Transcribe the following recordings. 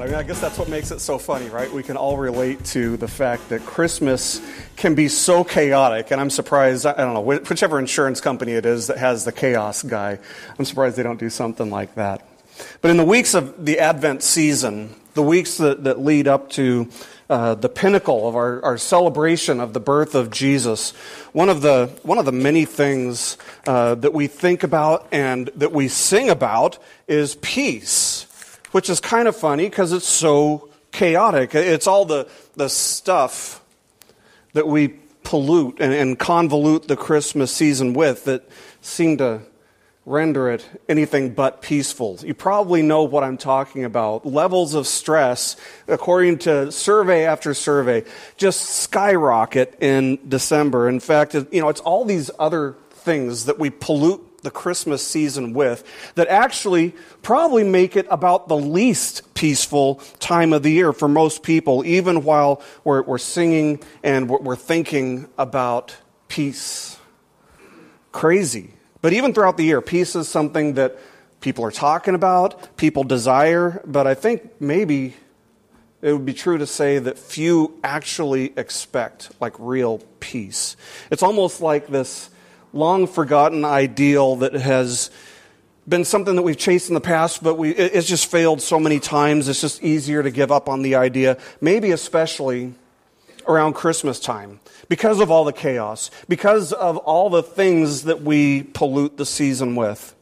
I mean, I guess that's what makes it so funny, right? We can all relate to the fact that Christmas can be so chaotic, and I'm surprised, I don't know, whichever insurance company it is that has the chaos guy, I'm surprised they don't do something like that. But in the weeks of the Advent season, the weeks that, that lead up to uh, the pinnacle of our, our celebration of the birth of Jesus, one of the, one of the many things uh, that we think about and that we sing about is peace, which is kind of funny because it's so chaotic. It's all the, the stuff that we pollute and, and convolute the Christmas season with that seem to render it anything but peaceful. You probably know what I'm talking about. Levels of stress, according to survey after survey, just skyrocket in December. In fact, you know, it's all these other things that we pollute the Christmas season with that actually probably make it about the least peaceful time of the year for most people, even while we're, we're singing and we're, we're thinking about peace. Crazy. But even throughout the year, peace is something that people are talking about, people desire, but I think maybe it would be true to say that few actually expect like real peace. It's almost like this long forgotten ideal that has been something that we've chased in the past, but we, it's just failed so many times. It's just easier to give up on the idea, maybe especially around Christmas time because of all the chaos, because of all the things that we pollute the season with.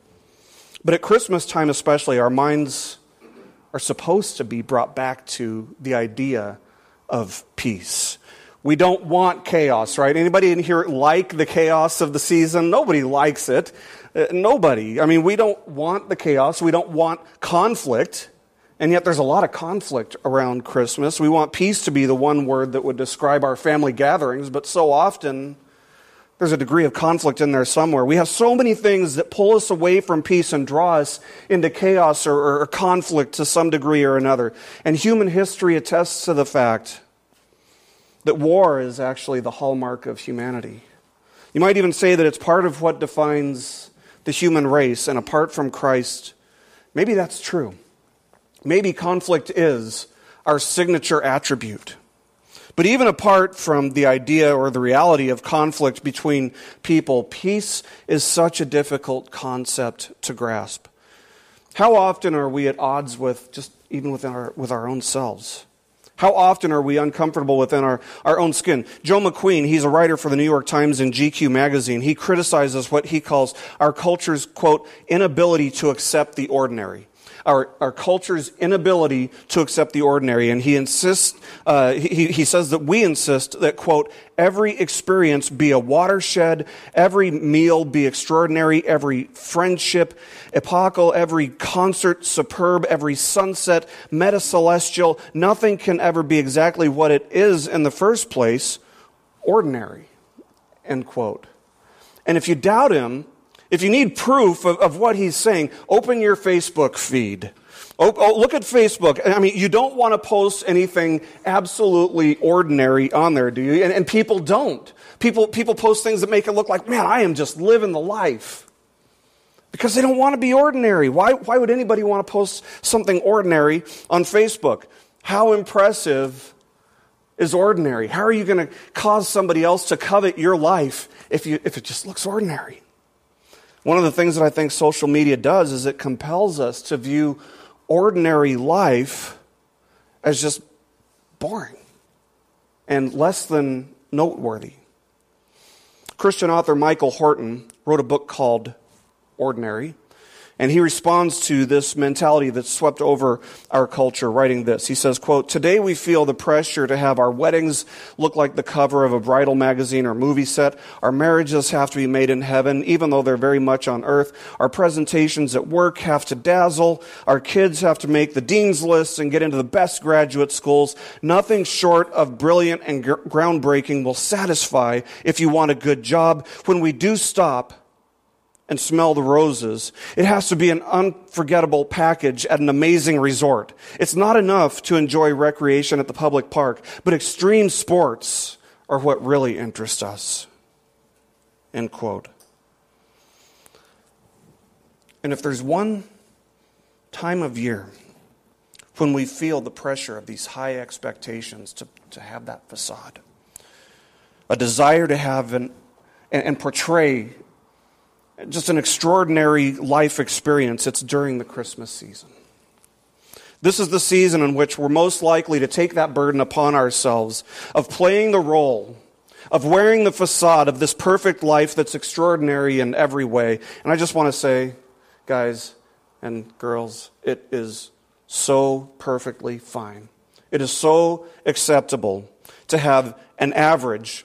But at Christmas time, especially, our minds are supposed to be brought back to the idea of peace. We don't want chaos, right? Anybody in here like the chaos of the season? Nobody likes it. Uh, nobody. I mean, we don't want the chaos. We don't want conflict. And yet there's a lot of conflict around Christmas. We want peace to be the one word that would describe our family gatherings, but so often there's a degree of conflict in there somewhere. We have so many things that pull us away from peace and draw us into chaos or, or conflict to some degree or another. And human history attests to the fact that war is actually the hallmark of humanity. You might even say that it's part of what defines the human race, and apart from Christ, maybe that's true. Maybe conflict is our signature attribute. But even apart from the idea or the reality of conflict between people, peace is such a difficult concept to grasp. How often are we at odds with just even within our, with our own selves? How often are we uncomfortable within our, our own skin? Joe McQueen, he's a writer for the New York Times and GQ magazine. He criticizes what he calls our culture's, quote, inability to accept the ordinary our, our culture's inability to accept the ordinary. And he insists, uh, he, he says that we insist that, quote, every experience be a watershed, every meal be extraordinary, every friendship epochal, every concert superb, every sunset meta celestial. Nothing can ever be exactly what it is in the first place, ordinary, end quote. And if you doubt him, if you need proof of, of what he's saying, open your Facebook feed. Oh, oh, look at Facebook. I mean, you don't want to post anything absolutely ordinary on there, do you? And, and people don't. People, people post things that make it look like, man, I am just living the life. Because they don't want to be ordinary. Why, why would anybody want to post something ordinary on Facebook? How impressive is ordinary? How are you going to cause somebody else to covet your life if, you, if it just looks ordinary? One of the things that I think social media does is it compels us to view ordinary life as just boring and less than noteworthy. Christian author Michael Horton wrote a book called Ordinary. And he responds to this mentality that's swept over our culture, writing this. He says, quote, Today we feel the pressure to have our weddings look like the cover of a bridal magazine or movie set. Our marriages have to be made in heaven, even though they're very much on earth. Our presentations at work have to dazzle. Our kids have to make the dean's list and get into the best graduate schools. Nothing short of brilliant and groundbreaking will satisfy if you want a good job. When we do stop, and smell the roses. It has to be an unforgettable package at an amazing resort. It's not enough to enjoy recreation at the public park, but extreme sports are what really interest us. End quote. And if there's one time of year when we feel the pressure of these high expectations to, to have that facade. A desire to have an, and, and portray just an extraordinary life experience. It's during the Christmas season. This is the season in which we're most likely to take that burden upon ourselves of playing the role, of wearing the facade of this perfect life that's extraordinary in every way. And I just want to say, guys and girls, it is so perfectly fine. It is so acceptable to have an average,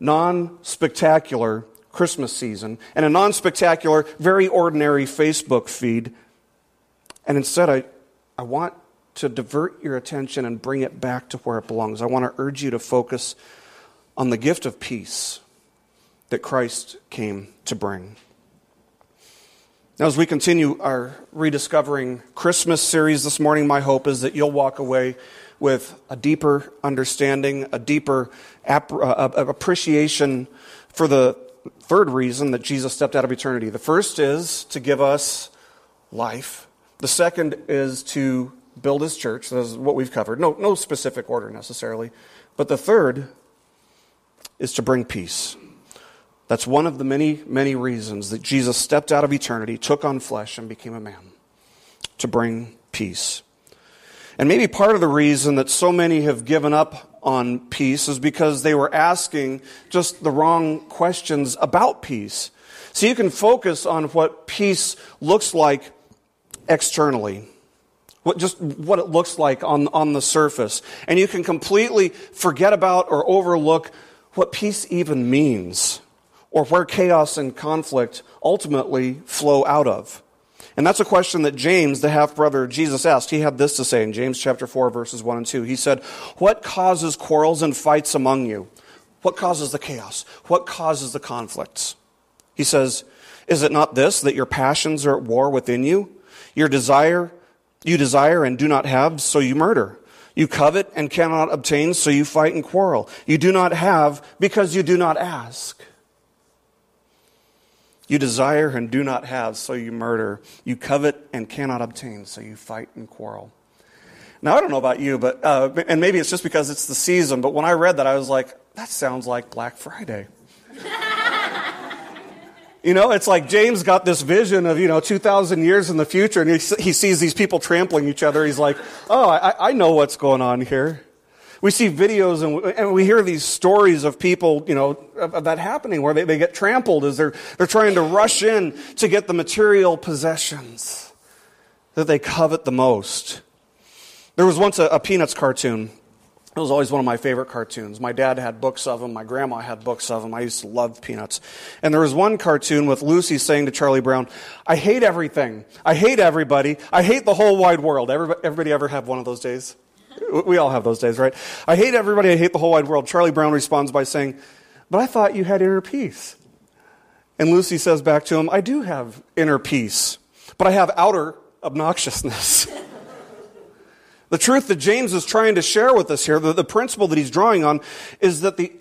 non spectacular Christmas season and a non spectacular, very ordinary Facebook feed. And instead, I, I want to divert your attention and bring it back to where it belongs. I want to urge you to focus on the gift of peace that Christ came to bring. Now, as we continue our Rediscovering Christmas series this morning, my hope is that you'll walk away with a deeper understanding, a deeper uh, appreciation for the third reason that Jesus stepped out of eternity. The first is to give us life, the second is to build his church. That's what we've covered. No, no specific order necessarily. But the third is to bring peace. That's one of the many, many reasons that Jesus stepped out of eternity, took on flesh, and became a man to bring peace. And maybe part of the reason that so many have given up on peace is because they were asking just the wrong questions about peace. So you can focus on what peace looks like externally. What, just what it looks like on, on the surface. And you can completely forget about or overlook what peace even means or where chaos and conflict ultimately flow out of. And that's a question that James, the half brother of Jesus, asked. He had this to say in James chapter 4, verses 1 and 2. He said, What causes quarrels and fights among you? What causes the chaos? What causes the conflicts? He says, Is it not this, that your passions are at war within you? Your desire, you desire and do not have, so you murder. You covet and cannot obtain, so you fight and quarrel. You do not have because you do not ask. You desire and do not have, so you murder. You covet and cannot obtain, so you fight and quarrel. Now, I don't know about you, but, uh, and maybe it's just because it's the season, but when I read that, I was like, that sounds like Black Friday. you know, it's like James got this vision of, you know, 2,000 years in the future, and he, he sees these people trampling each other. He's like, oh, I, I know what's going on here. We see videos and, and we hear these stories of people, you know, of, of that happening where they, they get trampled as they're, they're trying to rush in to get the material possessions that they covet the most. There was once a, a Peanuts cartoon. It was always one of my favorite cartoons. My dad had books of them. My grandma had books of them. I used to love Peanuts. And there was one cartoon with Lucy saying to Charlie Brown, I hate everything. I hate everybody. I hate the whole wide world. Everybody, everybody ever have one of those days? We all have those days, right? I hate everybody. I hate the whole wide world. Charlie Brown responds by saying, But I thought you had inner peace. And Lucy says back to him, I do have inner peace, but I have outer obnoxiousness. the truth that James is trying to share with us here, the, the principle that he's drawing on, is that the,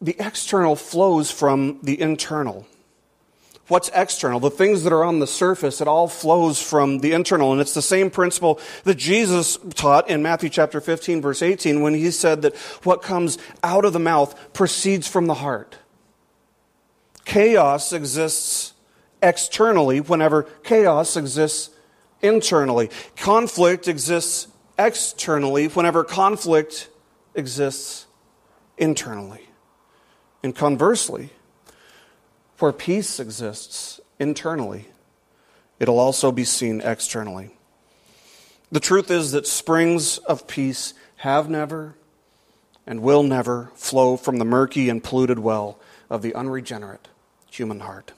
the external flows from the internal what's external, the things that are on the surface, it all flows from the internal. And it's the same principle that Jesus taught in Matthew chapter 15, verse 18, when he said that what comes out of the mouth proceeds from the heart. Chaos exists externally whenever chaos exists internally. Conflict exists externally whenever conflict exists internally. And conversely, where peace exists internally, it'll also be seen externally. The truth is that springs of peace have never and will never flow from the murky and polluted well of the unregenerate human heart.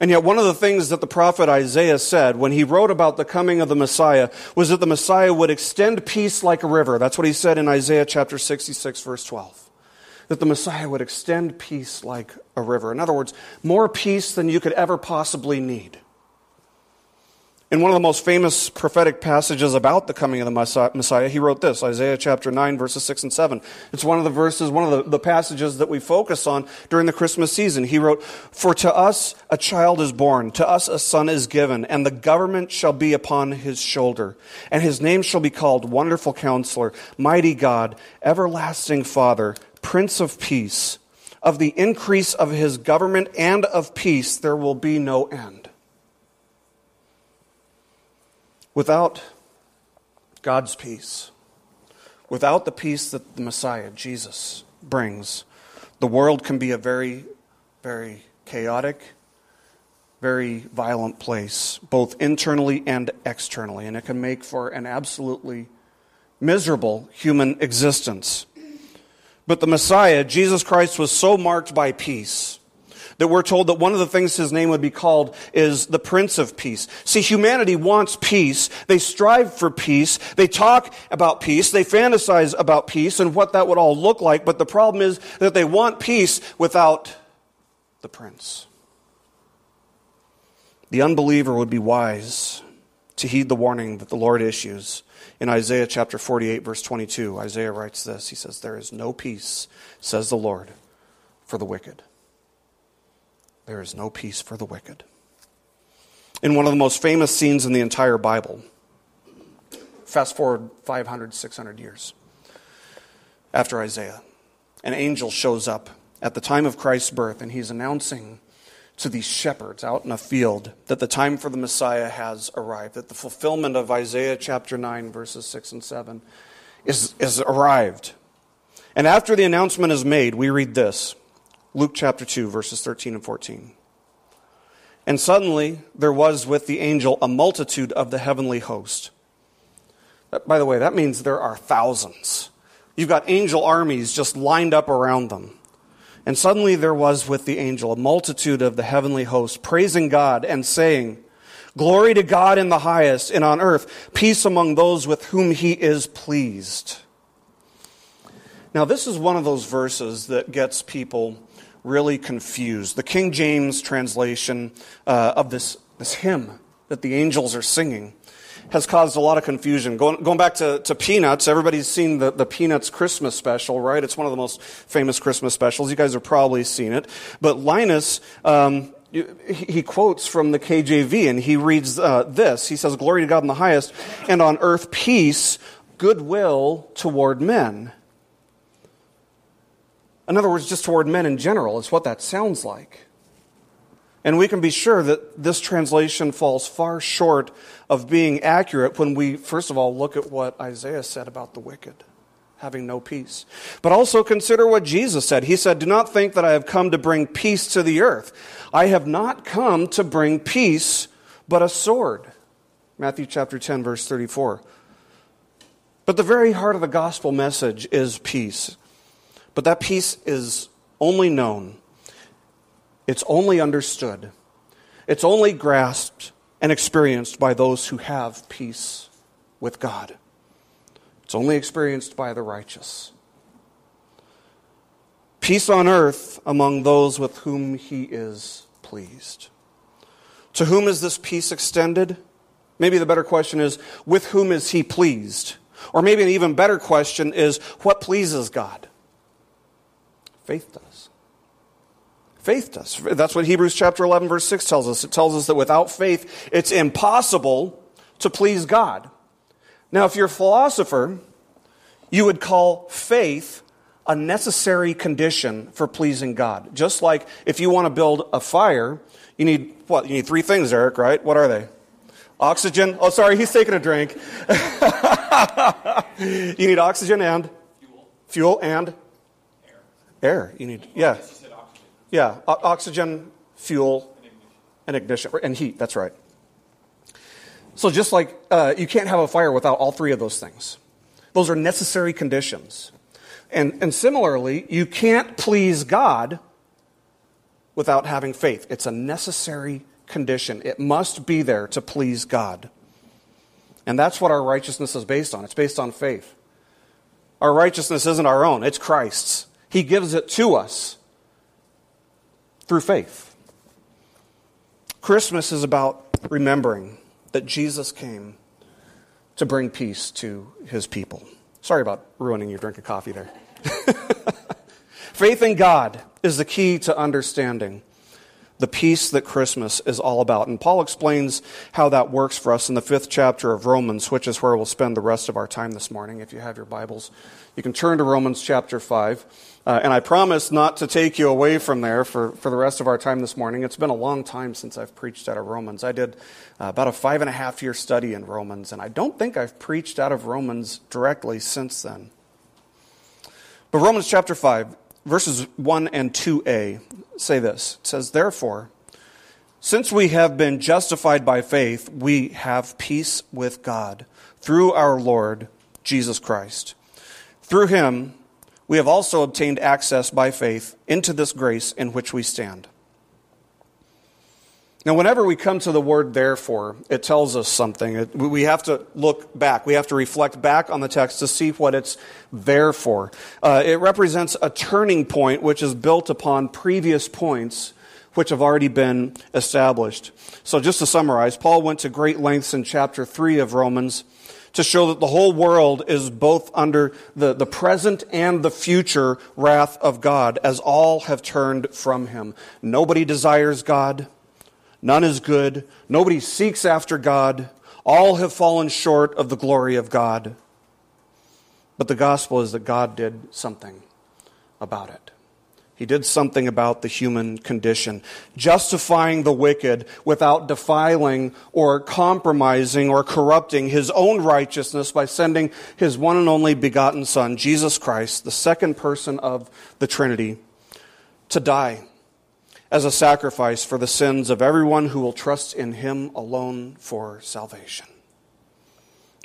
And yet, one of the things that the prophet Isaiah said when he wrote about the coming of the Messiah was that the Messiah would extend peace like a river. That's what he said in Isaiah chapter 66, verse 12 that the Messiah would extend peace like a river. In other words, more peace than you could ever possibly need. In one of the most famous prophetic passages about the coming of the Messiah, he wrote this Isaiah chapter 9, verses 6 and 7. It's one of the verses, one of the, the, passages that we focus on during the Christmas season. He wrote, For to us a child is born, to us a son is given, and the government shall be upon his shoulder. And his name shall be called Wonderful Counselor, Mighty God, Everlasting Father, Prince of Peace. Of the increase of his government and of peace there will be no end Without God's peace, without the peace that the Messiah, Jesus, brings, the world can be a very, very chaotic, very violent place, both internally and externally, and it can make for an absolutely miserable human existence. But the Messiah, Jesus Christ, was so marked by peace that we're told that one of the things his name would be called is the Prince of Peace. See, humanity wants peace. They strive for peace. They talk about peace. They fantasize about peace and what that would all look like. But the problem is that they want peace without the Prince. The unbeliever would be wise to heed the warning that the Lord issues. In Isaiah chapter 48, verse 22, Isaiah writes this He says, There is no peace, says the Lord, for the wicked there is no peace for the wicked. In one of the most famous scenes in the entire Bible, fast forward 500, 600 years after Isaiah, an angel shows up at the time of Christ's birth, and he's announcing to these shepherds out in a field that the time for the Messiah has arrived, that the fulfillment of Isaiah chapter 9, verses 6 and 7 is, is arrived. And after the announcement is made, we read this Luke chapter 2, verses 13 and 14. And suddenly there was with the angel a multitude of the heavenly host. By the way, that means there are thousands. You've got angel armies just lined up around them. And suddenly there was with the angel a multitude of the heavenly host, praising God and saying, Glory to God in the highest, and on earth peace among those with whom he is pleased. Now, this is one of those verses that gets people really confused. The King James translation uh, of this, this hymn that the angels are singing has caused a lot of confusion. Going, going back to, to Peanuts, everybody's seen the, the Peanuts Christmas special, right? It's one of the most famous Christmas specials. You guys have probably seen it. But Linus, um, he quotes from the KJV and he reads uh, this. He says, Glory to God in the highest, and on earth peace, goodwill toward men. In other words, just toward men in general, is what that sounds like. And we can be sure that this translation falls far short of being accurate when we, first of all, look at what Isaiah said about the wicked having no peace. But also consider what Jesus said. He said, Do not think that I have come to bring peace to the earth. I have not come to bring peace, but a sword. Matthew chapter 10, verse 34. But the very heart of the gospel message is peace. But that peace is only known, it's only understood, it's only grasped and experienced by those who have peace with God. It's only experienced by the righteous. Peace on earth among those with whom he is pleased. To whom is this peace extended? Maybe the better question is, with whom is he pleased? Or maybe an even better question is, what pleases God? Faith does. Faith does. That's what Hebrews chapter 11, verse 6 tells us. It tells us that without faith, it's impossible to please God. Now, if you're a philosopher, you would call faith a necessary condition for pleasing God. Just like if you want to build a fire, you need what? You need three things, Eric, right? What are they? Oxygen. Oh, sorry, he's taking a drink. you need oxygen and fuel, fuel and Air. air. You need, yeah. Yeah, o- oxygen, fuel, and ignition, and heat. That's right. So just like uh, you can't have a fire without all three of those things, those are necessary conditions. And, and similarly, you can't please God without having faith. It's a necessary condition. It must be there to please God. And that's what our righteousness is based on. It's based on faith. Our righteousness isn't our own, it's Christ's. He gives it to us through faith. Christmas is about remembering that Jesus came to bring peace to his people. Sorry about ruining your drink of coffee there. Faith in God is the key to understanding the peace that Christmas is all about. And Paul explains how that works for us in the fifth chapter of Romans, which is where we'll spend the rest of our time this morning. If you have your Bibles, you can turn to Romans chapter 5. Uh, and I promise not to take you away from there for, for the rest of our time this morning. It's been a long time since I've preached out of Romans. I did uh, about a five and a half year study in Romans, and I don't think I've preached out of Romans directly since then. But Romans chapter 5 verses 1 and 2a say this it says, Therefore, since we have been justified by faith, we have peace with God through our Lord Jesus Christ. Through him, we have also obtained access by faith into this grace in which we stand. Now, whenever we come to the word therefore, it tells us something. We have to look back. We have to reflect back on the text to see what it's there for. Uh, it represents a turning point which is built upon previous points which have already been established. So, just to summarize, Paul went to great lengths in chapter 3 of Romans to show that the whole world is both under the, the present and the future wrath of God, as all have turned from him. Nobody desires God. None is good. Nobody seeks after God. All have fallen short of the glory of God. But the gospel is that God did something about it. He did something about the human condition, justifying the wicked without defiling or compromising or corrupting his own righteousness by sending his one and only begotten Son, Jesus Christ, the second person of the Trinity, to die as a sacrifice for the sins of everyone who will trust in him alone for salvation.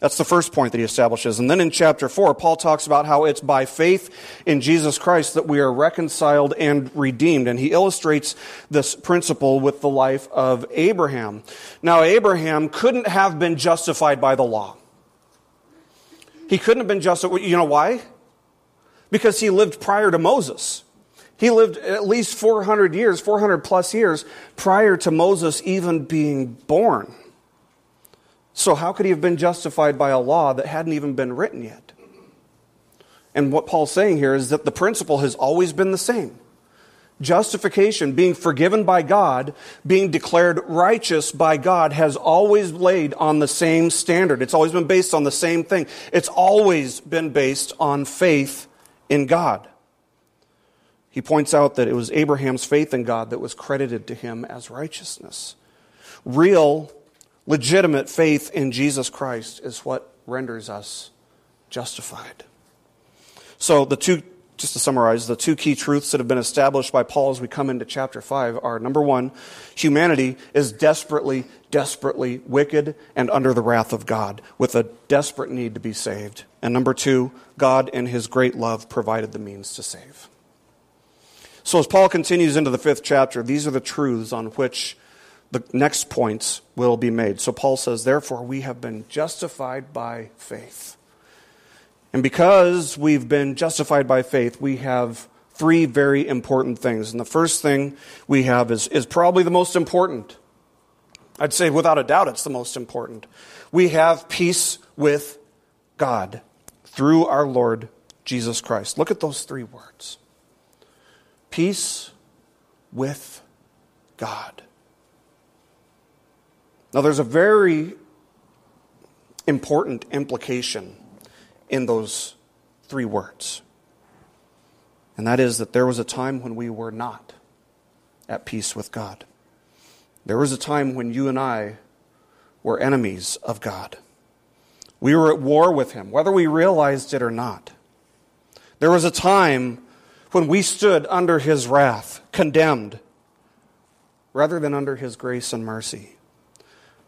That's the first point that he establishes. And then in chapter 4, Paul talks about how it's by faith in Jesus Christ that we are reconciled and redeemed. And he illustrates this principle with the life of Abraham. Now, Abraham couldn't have been justified by the law. He couldn't have been justified. You know why? Because he lived prior to Moses. He lived at least 400 years, 400 plus years prior to Moses even being born. So, how could he have been justified by a law that hadn't even been written yet? And what Paul's saying here is that the principle has always been the same. Justification, being forgiven by God, being declared righteous by God, has always laid on the same standard. It's always been based on the same thing. It's always been based on faith in God. He points out that it was Abraham's faith in God that was credited to him as righteousness. Real, legitimate faith in Jesus Christ is what renders us justified. So, the two, just to summarize, the two key truths that have been established by Paul as we come into chapter 5 are number one, humanity is desperately, desperately wicked and under the wrath of God with a desperate need to be saved. And number two, God in his great love provided the means to save. So, as Paul continues into the fifth chapter, these are the truths on which the next points will be made. So, Paul says, Therefore, we have been justified by faith. And because we've been justified by faith, we have three very important things. And the first thing we have is, is probably the most important. I'd say without a doubt it's the most important. We have peace with God through our Lord Jesus Christ. Look at those three words peace with God. Now, there's a very important implication in those three words. And that is that there was a time when we were not at peace with God. There was a time when you and I were enemies of God. We were at war with Him, whether we realized it or not. There was a time when we stood under his wrath, condemned, rather than under his grace and mercy.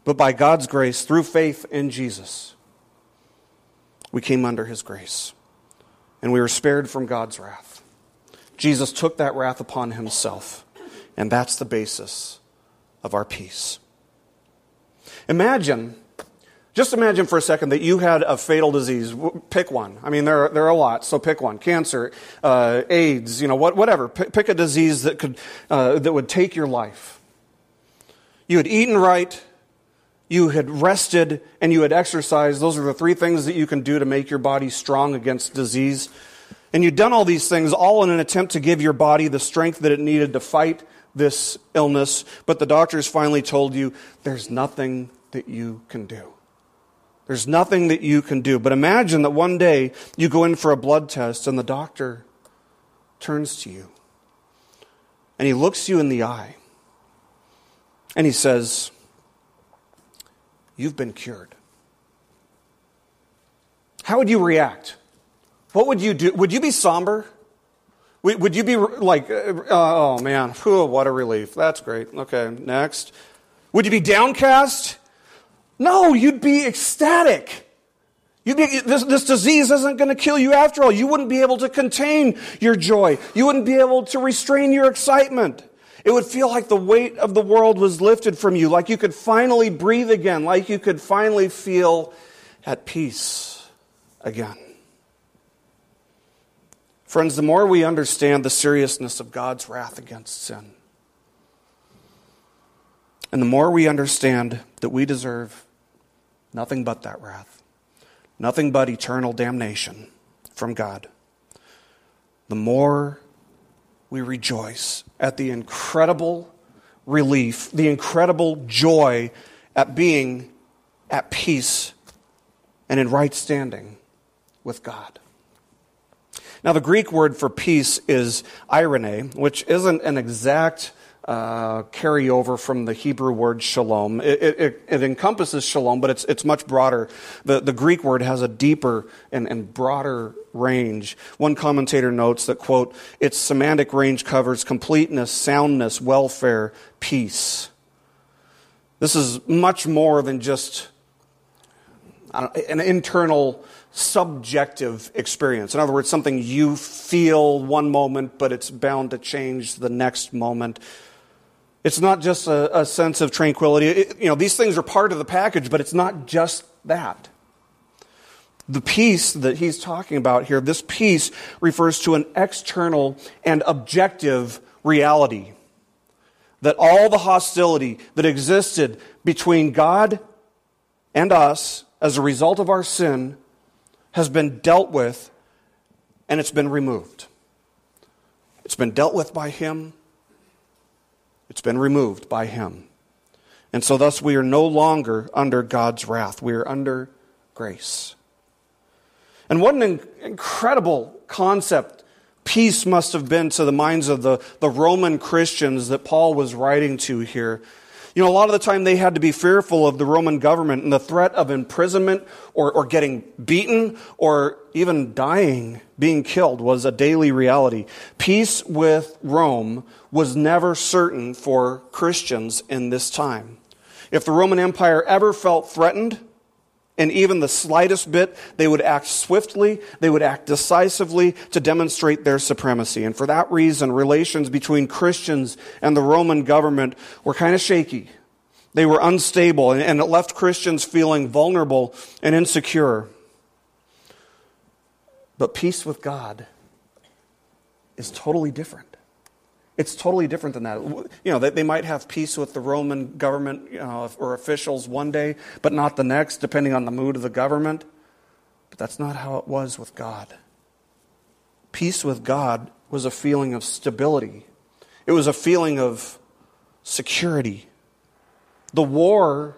But by God's grace, through faith in Jesus, we came under his grace and we were spared from God's wrath. Jesus took that wrath upon himself, and that's the basis of our peace. Imagine just imagine for a second that you had a fatal disease. Pick one. I mean, there are, there are a lot, so pick one. Cancer, uh, AIDS, you know, what, whatever. Pick, pick, a disease that, could, uh, that would take your life. You had eaten right, you had rested, and you had exercised. Those are the three things that you can do to make your body strong against disease. And you'd done all these things all in an attempt to give your body the strength that it needed to fight this illness. But the doctors finally told you there's nothing that you can do. There's nothing that you can do. But imagine that one day you go in for a blood test and the doctor turns to you and he looks you in the eye and he says, You've been cured. How would you react? What would you do? Would you be somber? Would you be like, uh, oh man, whew, what a relief. That's great. Okay, next. Would you be downcast? No, you'd be ecstatic. You'd be, this, this disease isn't going to kill you after all. You wouldn't be able to contain your joy. You wouldn't be able to restrain your excitement. It would feel like the weight of the world was lifted from you, like you could finally breathe again, like you could finally feel at peace again. Friends, the more we understand the seriousness of God's wrath against sin, and the more we understand that we deserve nothing but that wrath, nothing but eternal damnation from God, the more we rejoice at the incredible relief, the incredible joy at being at peace and in right standing with God. Now, the Greek word for peace is eirene, which isn't an exact uh, carryover from the Hebrew word shalom. It, it, it, encompasses shalom, but it's, it's much broader. The, the Greek word has a deeper and, and broader range. One commentator notes that, quote, its semantic range covers completeness, soundness, welfare, peace. This is much more than just an internal subjective experience. In other words, something you feel one moment, but it's bound to change the next moment. It's not just a, a sense of tranquility. It, you know, these things are part of the package, but it's not just that. The peace that he's talking about here, this peace refers to an external and objective reality. That all the hostility that existed between God and us as a result of our sin has been dealt with and it's been removed. It's been dealt with by Him, it's been removed by Him. And so, thus, we are no longer under God's wrath. We are under grace. And what an incredible concept peace must have been to the minds of the, the Roman Christians that Paul was writing to here. You know, a lot of the time they had to be fearful of the Roman government and the threat of imprisonment or, or getting beaten or even dying, being killed was a daily reality. Peace with Rome was never certain for Christians in this time. If the Roman Empire ever felt threatened, and even the slightest bit, they would act swiftly, they would act decisively to demonstrate their supremacy. And for that reason, relations between Christians and the Roman government were kind of shaky. They were unstable, and it left Christians feeling vulnerable and insecure. But peace with God is totally different. It's totally different than that. You know, they, they might have peace with the Roman government you know, or officials one day, but not the next, depending on the mood of the government. But that's not how it was with God. Peace with God was a feeling of stability, it was a feeling of security. The war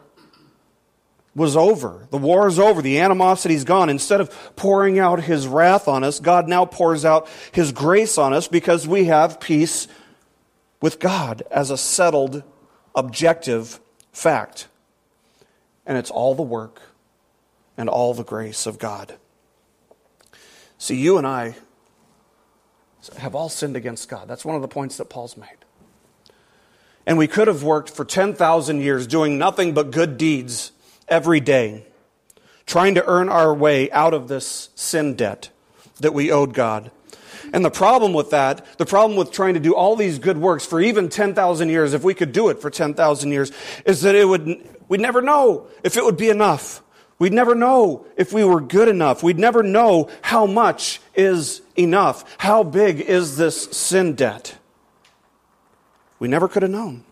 was over. The war is over. The animosity is gone. Instead of pouring out his wrath on us, God now pours out his grace on us because we have peace with God as a settled, objective fact. And it's all the work and all the grace of God. See, you and I have all sinned against God. That's one of the points that Paul's made. And we could have worked for 10,000 years doing nothing but good deeds every day, trying to earn our way out of this sin debt that we owed God. And the problem with that, the problem with trying to do all these good works for even 10,000 years, if we could do it for 10,000 years, is that it would, we'd never know if it would be enough. We'd never know if we were good enough. We'd never know how much is enough. How big is this sin debt? We never could have known.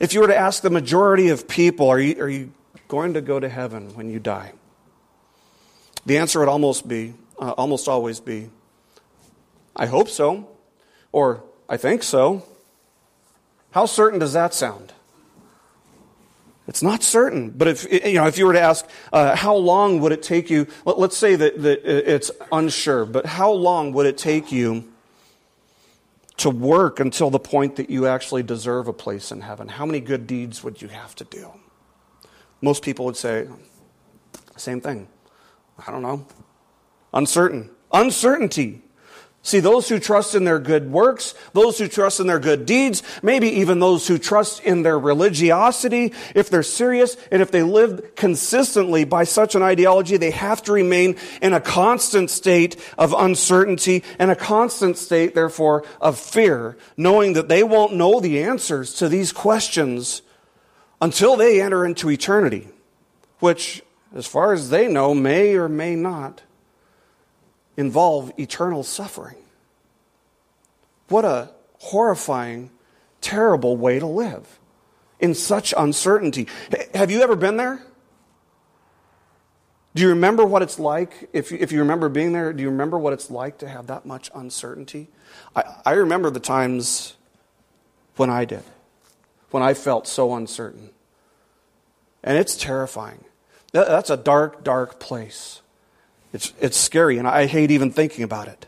If you were to ask the majority of people, are you, are you going to go to heaven when you die? The answer would almost be, uh, almost always be, I hope so, or I think so. How certain does that sound? It's not certain. But if, you know, if you were to ask, uh, how long would it take you, let, us say that, that it's unsure, but how long would it take you to work until the point that you actually deserve a place in heaven? How many good deeds would you have to do? Most people would say, same thing. I don't know. Uncertain. Uncertainty. See, those who trust in their good works, those who trust in their good deeds, maybe even those who trust in their religiosity, if they're serious and if they live consistently by such an ideology, they have to remain in a constant state of uncertainty and a constant state, therefore, of fear, knowing that they won't know the answers to these questions until they enter into eternity, which, as far as they know, may or may not involve eternal suffering. What a horrifying, terrible way to live in such uncertainty. Have you ever been there? Do you remember what it's like? If you, if you remember being there, do you remember what it's like to have that much uncertainty? I, I remember the times when I did, when I felt so uncertain. And it's terrifying. That, that's a dark, dark place. It's, it's scary, and I hate even thinking about it.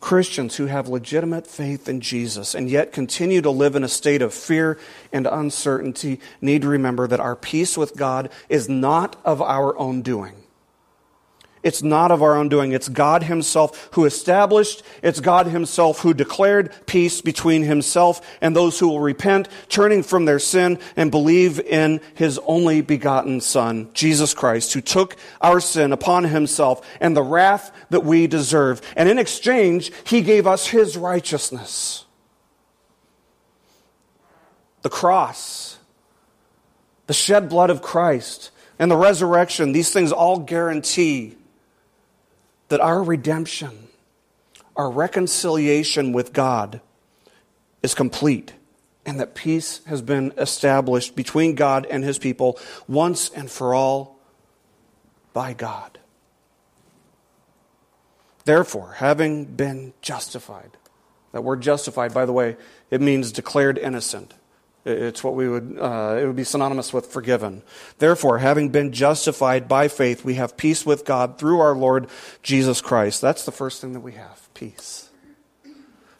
Christians who have legitimate faith in Jesus and yet continue to live in a state of fear and uncertainty need to remember that our peace with God is not of our own doing. It's not of our own doing. It's God Himself who established, it's God Himself who declared peace between Himself and those who will repent, turning from their sin and believe in His only begotten Son, Jesus Christ, who took our sin upon Himself and the wrath that we deserve. And in exchange, He gave us His righteousness. The cross, the shed blood of Christ, and the resurrection, these things all guarantee that our redemption, our reconciliation with God is complete and that peace has been established between God and his people once and for all by God. Therefore, having been justified, that word justified, by the way, it means declared innocent. It's what we would, uh, it would be synonymous with forgiven. Therefore, having been justified by faith, we have peace with God through our Lord Jesus Christ. That's the first thing that we have peace.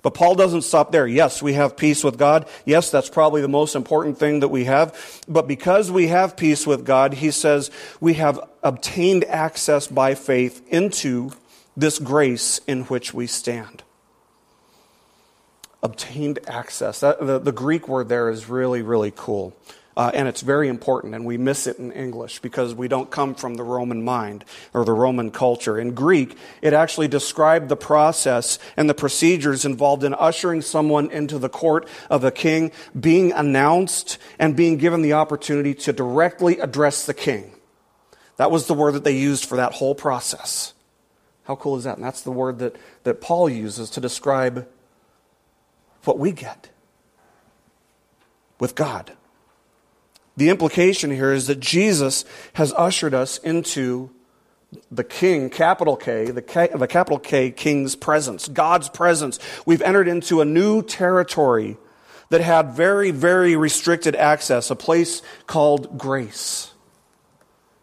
But Paul doesn't stop there. Yes, we have peace with God. Yes, that's probably the most important thing that we have. But because we have peace with God, he says we have obtained access by faith into this grace in which we stand obtained access. That, the, the, Greek word there is really, really cool. Uh, and it's very important, and we miss it in English because we don't come from the Roman mind or the Roman culture. In Greek, it actually described the process and the procedures involved in ushering someone into the court of a king, being announced, and being given the opportunity to directly address the king. That was the word that they used for that whole process. How cool is that? And that's the word that, that Paul uses to describe what we get with God. The implication here is that Jesus has ushered us into the King, capital K, the, K, the capital K King's presence, God's presence. We've entered into a new territory that had very, very restricted access, a place called grace.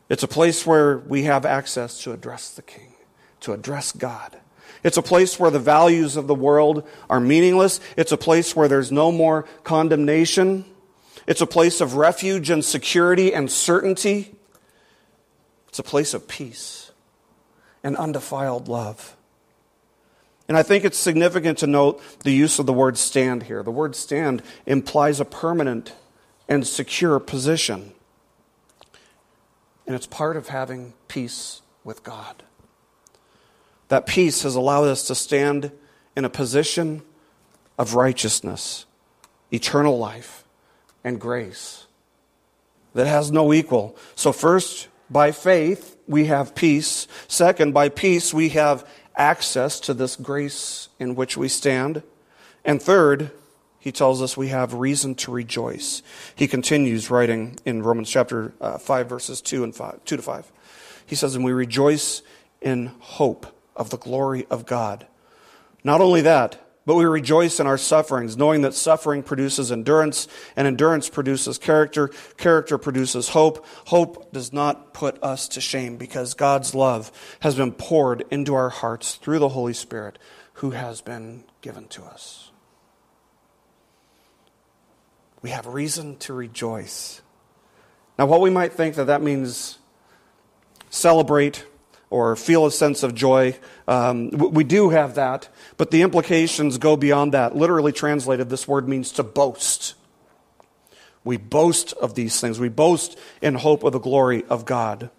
It's a place where we have access to address the King, to address God. It's a place where the values of the world are meaningless. It's a place where there's no more condemnation. It's a place of refuge and security and certainty. It's a place of peace and undefiled love. And I think it's significant to note the use of the word stand here. The word stand implies a permanent and secure position. And it's part of having peace with God. That peace has allowed us to stand in a position of righteousness, eternal life, and grace that has no equal. So, first, by faith, we have peace. Second, by peace, we have access to this grace in which we stand. And third, he tells us we have reason to rejoice. He continues writing in Romans chapter uh, 5, verses 2 and 5, 2 to 5. He says, And we rejoice in hope of the glory of God. Not only that, but we rejoice in our sufferings, knowing that suffering produces endurance, and endurance produces character. Character produces hope. Hope does not put us to shame because God's love has been poured into our hearts through the Holy Spirit who has been given to us. We have reason to rejoice. Now, what we might think that that means celebrate or feel a sense of joy. Um, we do have that, but the implications go beyond that. Literally translated, this word means to boast. We boast of these things. We boast in hope of the glory of God.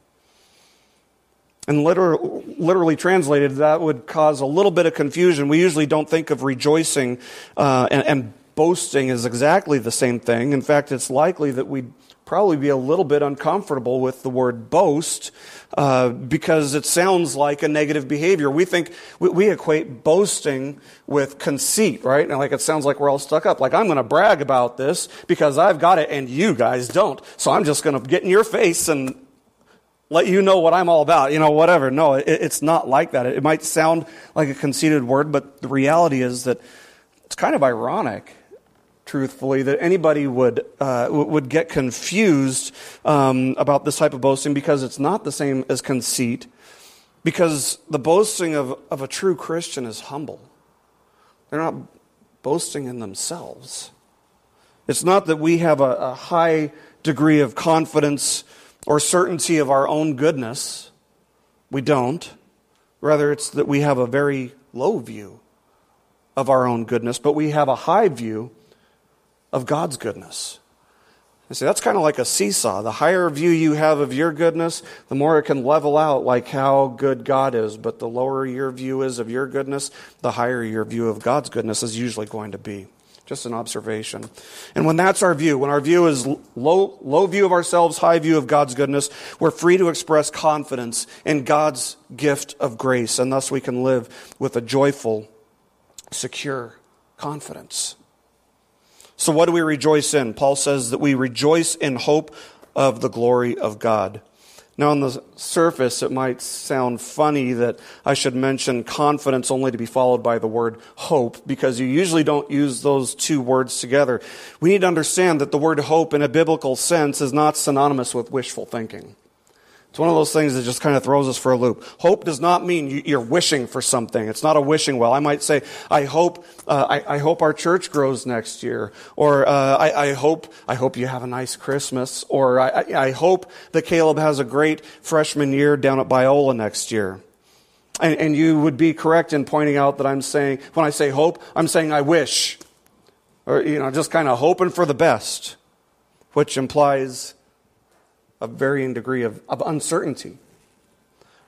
And liter- literally translated, that would cause a little bit of confusion. We usually don't think of rejoicing uh, and, and boasting is exactly the same thing. In fact, it's likely that we'd probably be a little bit uncomfortable with the word boast uh, because it sounds like a negative behavior. We think we, we equate boasting with conceit, right? And like it sounds like we're all stuck up. Like I'm going to brag about this because I've got it and you guys don't. So I'm just going to get in your face and let you know what I'm all about, you know, whatever. No, it, it's not like that. It might sound like a conceited word, but the reality is that it's kind of ironic truthfully, that anybody would, uh, would get confused um, about this type of boasting because it's not the same as conceit. Because the boasting of, of a true Christian is humble. They're not boasting in themselves. It's not that we have a, a high degree of confidence or certainty of our own goodness. We don't. Rather, it's that we have a very low view of our own goodness, but we have a high view of God's goodness. I say that's kind of like a seesaw. The higher view you have of your goodness, the more it can level out like how good God is. But the lower your view is of your goodness, the higher your view of God's goodness is usually going to be. Just an observation. And when that's our view, when our view is low, low view of ourselves, high view of God's goodness, we're free to express confidence in God's gift of grace. And thus we can live with a joyful, secure confidence. So, what do we rejoice in? Paul says that we rejoice in hope of the glory of God. Now, on the surface, it might sound funny that I should mention confidence only to be followed by the word hope, because you usually don't use those two words together. We need to understand that the word hope in a biblical sense is not synonymous with wishful thinking. It's one of those things that just kind of throws us for a loop. Hope does not mean you're wishing for something. It's not a wishing well. I might say, I hope, uh, I, I, hope our church grows next year, or uh, I, I, hope, I hope you have a nice Christmas, or I, I hope that Caleb has a great freshman year down at Biola next year. And, and you would be correct in pointing out that I'm saying, when I say hope, I'm saying I wish, or you know, just kind of hoping for the best, which implies a varying degree of, of uncertainty.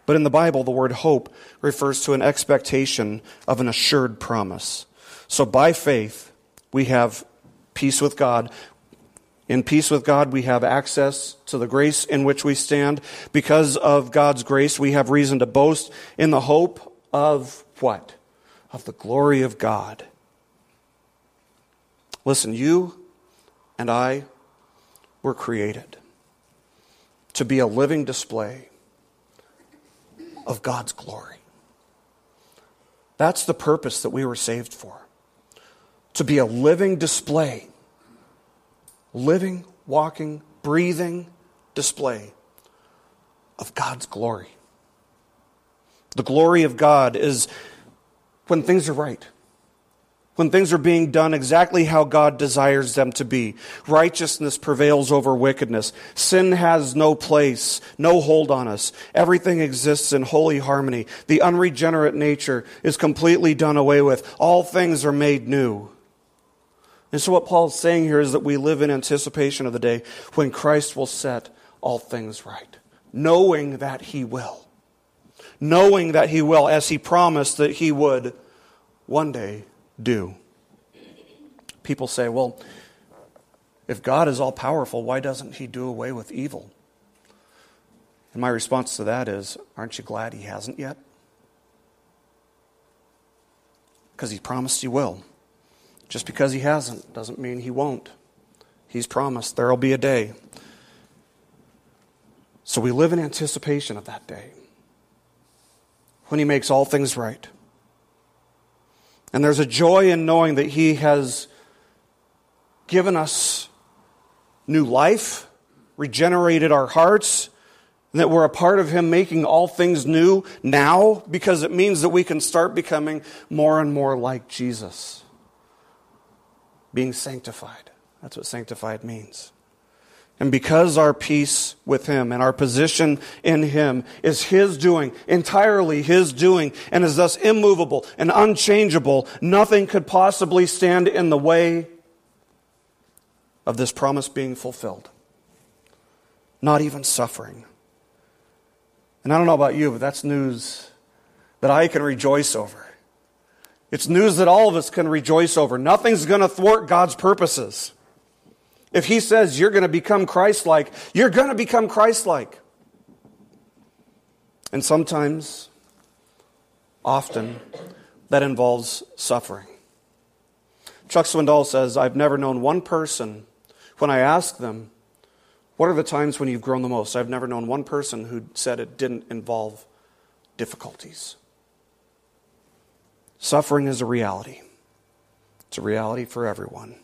But in the Bible, the word hope refers to an expectation of an assured promise. So by faith, we have peace with God. In peace with God, we have access to the grace in which we stand. Because of God's grace, we have reason to boast in the hope of what? Of the glory of God. Listen, you and I were created to be a living display of God's glory. That's the purpose that we were saved for. To be a living display, living, walking, breathing display of God's glory. The glory of God is when things are right when things are being done exactly how God desires them to be. Righteousness prevails over wickedness. Sin has no place, no hold on us. Everything exists in holy harmony. The unregenerate nature is completely done away with. All things are made new. And so, what Paul's saying here is that we live in anticipation of the day when Christ will set all things right, knowing that he will. Knowing that he will, as he promised that he would one day do. People say, well, if God is all powerful, why doesn't he do away with evil? And my response to that is, aren't you glad he hasn't yet? Because he promised he will. Just because he hasn't doesn't mean he won't. He's promised there will be a day. So we live in anticipation of that day when he makes all things right. And there's a joy in knowing that he has given us new life, regenerated our hearts, and that we're a part of him making all things new now because it means that we can start becoming more and more like Jesus being sanctified. That's what sanctified means. And because our peace with Him and our position in Him is His doing, entirely His doing, and is thus immovable and unchangeable, nothing could possibly stand in the way of this promise being fulfilled. Not even suffering. And I don't know about you, but that's news that I can rejoice over. It's news that all of us can rejoice over. Nothing's going to thwart God's purposes. If He says you're going to become Christ like, you're going to become Christ like. And sometimes, often, that involves suffering. Chuck Swindoll says, I've never known one person, when I ask them, what are the times when you've grown the most? I've never known one person who said it didn't involve difficulties. Suffering is a reality. It's a reality for everyone.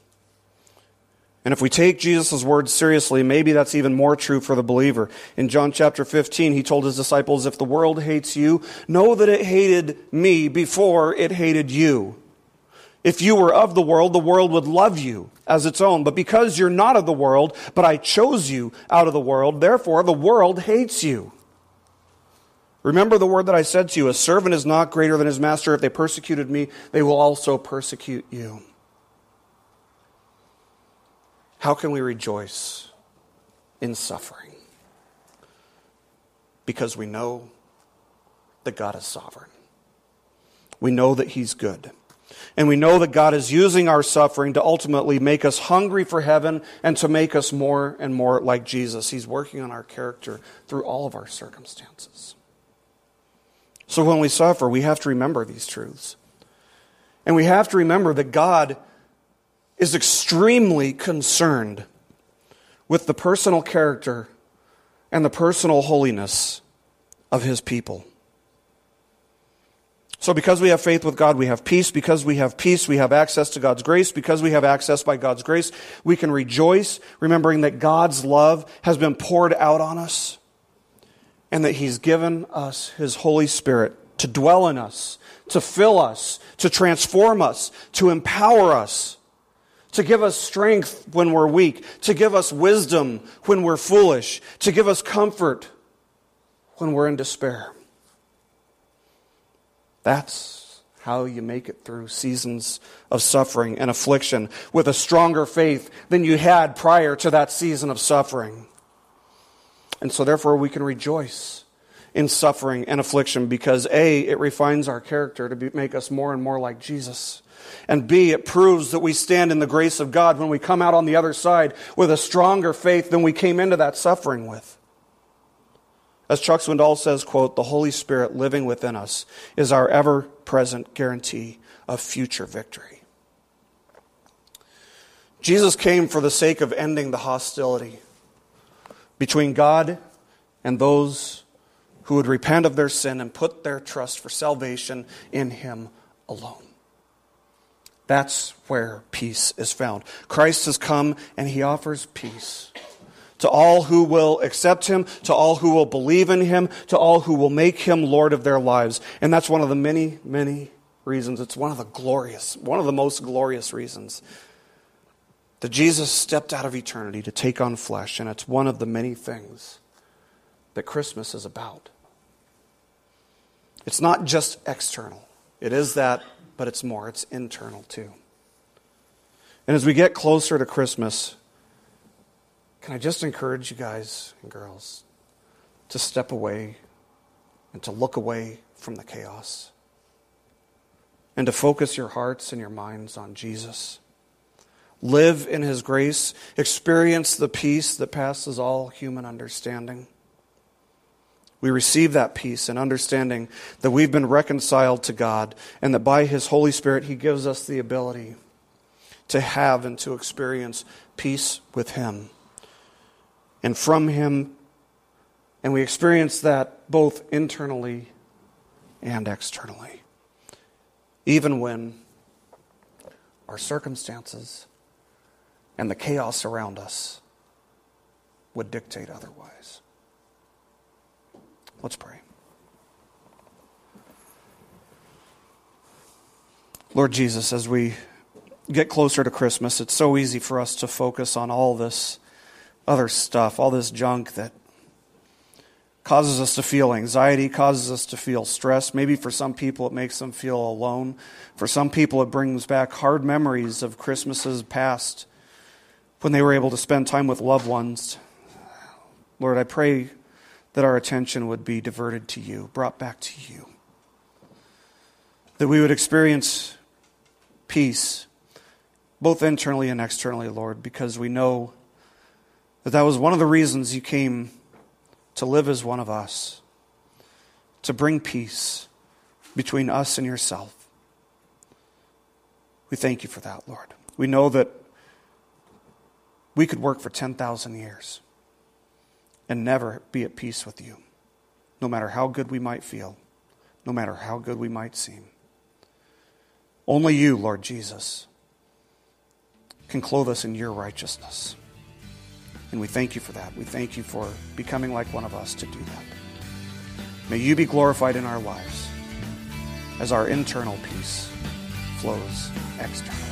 And if we take Jesus' words seriously, maybe that's even more true for the believer. In John chapter 15, he told his disciples, If the world hates you, know that it hated me before it hated you. If you were of the world, the world would love you as its own. But because you're not of the world, but I chose you out of the world, therefore the world hates you. Remember the word that I said to you A servant is not greater than his master. If they persecuted me, they will also persecute you. How can we rejoice in suffering? Because we know that God is sovereign. We know that He's good. And we know that God is using our suffering to ultimately make us hungry for heaven and to make us more and more like Jesus. He's working on our character through all of our circumstances. So when we suffer, we have to remember these truths. And we have to remember that God is extremely concerned with the personal character and the personal holiness of his people. So, because we have faith with God, we have peace. Because we have peace, we have access to God's grace. Because we have access by God's grace, we can rejoice, remembering that God's love has been poured out on us and that He's given us His Holy Spirit to dwell in us, to fill us, to transform us, to empower us, to give us strength when we're weak, to give us wisdom when we're foolish, to give us comfort when we're in despair. That's how you make it through seasons of suffering and affliction with a stronger faith than you had prior to that season of suffering. And so, therefore, we can rejoice in suffering and affliction because A, it refines our character to be, make us more and more like Jesus. And B, it proves that we stand in the grace of God when we come out on the other side with a stronger faith than we came into that suffering with. As Chuck Swindoll says, quote, the Holy Spirit living within us is our ever present guarantee of future victory. Jesus came for the sake of ending the hostility between God and those who would repent of their sin and put their trust for salvation in Him alone. That's where peace is found. Christ has come and He offers peace to all who will accept Him, to all who will believe in Him, to all who will make Him Lord of their lives. And that's one of the many, many reasons. It's one of the glorious, one of the most glorious reasons that Jesus stepped out of eternity to take on flesh, and it's one of the many things that Christmas is about. It's not just external, it is that, but it's more, it's internal too. And as we get closer to Christmas, can I just encourage you guys and girls to step away and to look away from the chaos and to focus your hearts and your minds on Jesus? live in His grace, experience the peace that passes all human understanding. We receive that peace and understanding that we've been reconciled to God and that by His Holy Spirit He gives us the ability to have and to experience peace with Him and from Him. And we experience that both internally and externally, even when our circumstances and the chaos around us would dictate otherwise. Let's pray. Lord Jesus, as we get closer to Christmas, it's so easy for us to focus on all this other stuff, all this junk that causes us to feel anxiety, causes us to feel stress. Maybe for some people it makes them feel alone. For some people it brings back hard memories of Christmases past when they were able to spend time with loved ones. Lord, I pray that our attention would be diverted to you, brought back to you. That we would experience peace, both internally and externally, Lord, because we know that that was one of the reasons you came to live as one of us, to bring peace between us and yourself. We thank you for that, Lord. We know that we could work for 10,000 years and never be at peace with you, no matter how good we might feel, no matter how good we might seem. Only you, Lord Jesus, can clothe us in your righteousness. And we thank you for that. We thank you for becoming like one of us to do that. May you be glorified in our lives as our internal peace flows externally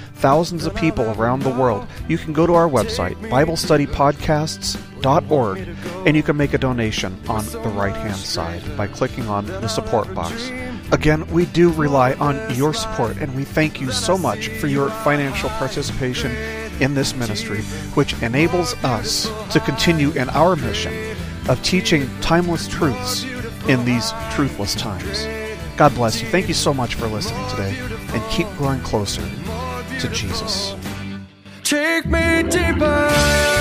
thousands of people around the world, you can go to our website, BibleStudyPodcasts.org, and you can make a donation on the right hand side by clicking on the support box. Again, we do rely on your support, and we thank you so much for your financial participation in this ministry, which enables us to continue in our mission of teaching timeless truths in these truthless times. God bless you. Thank you so much for listening today, and keep growing closer to Jesus. Take me deeper.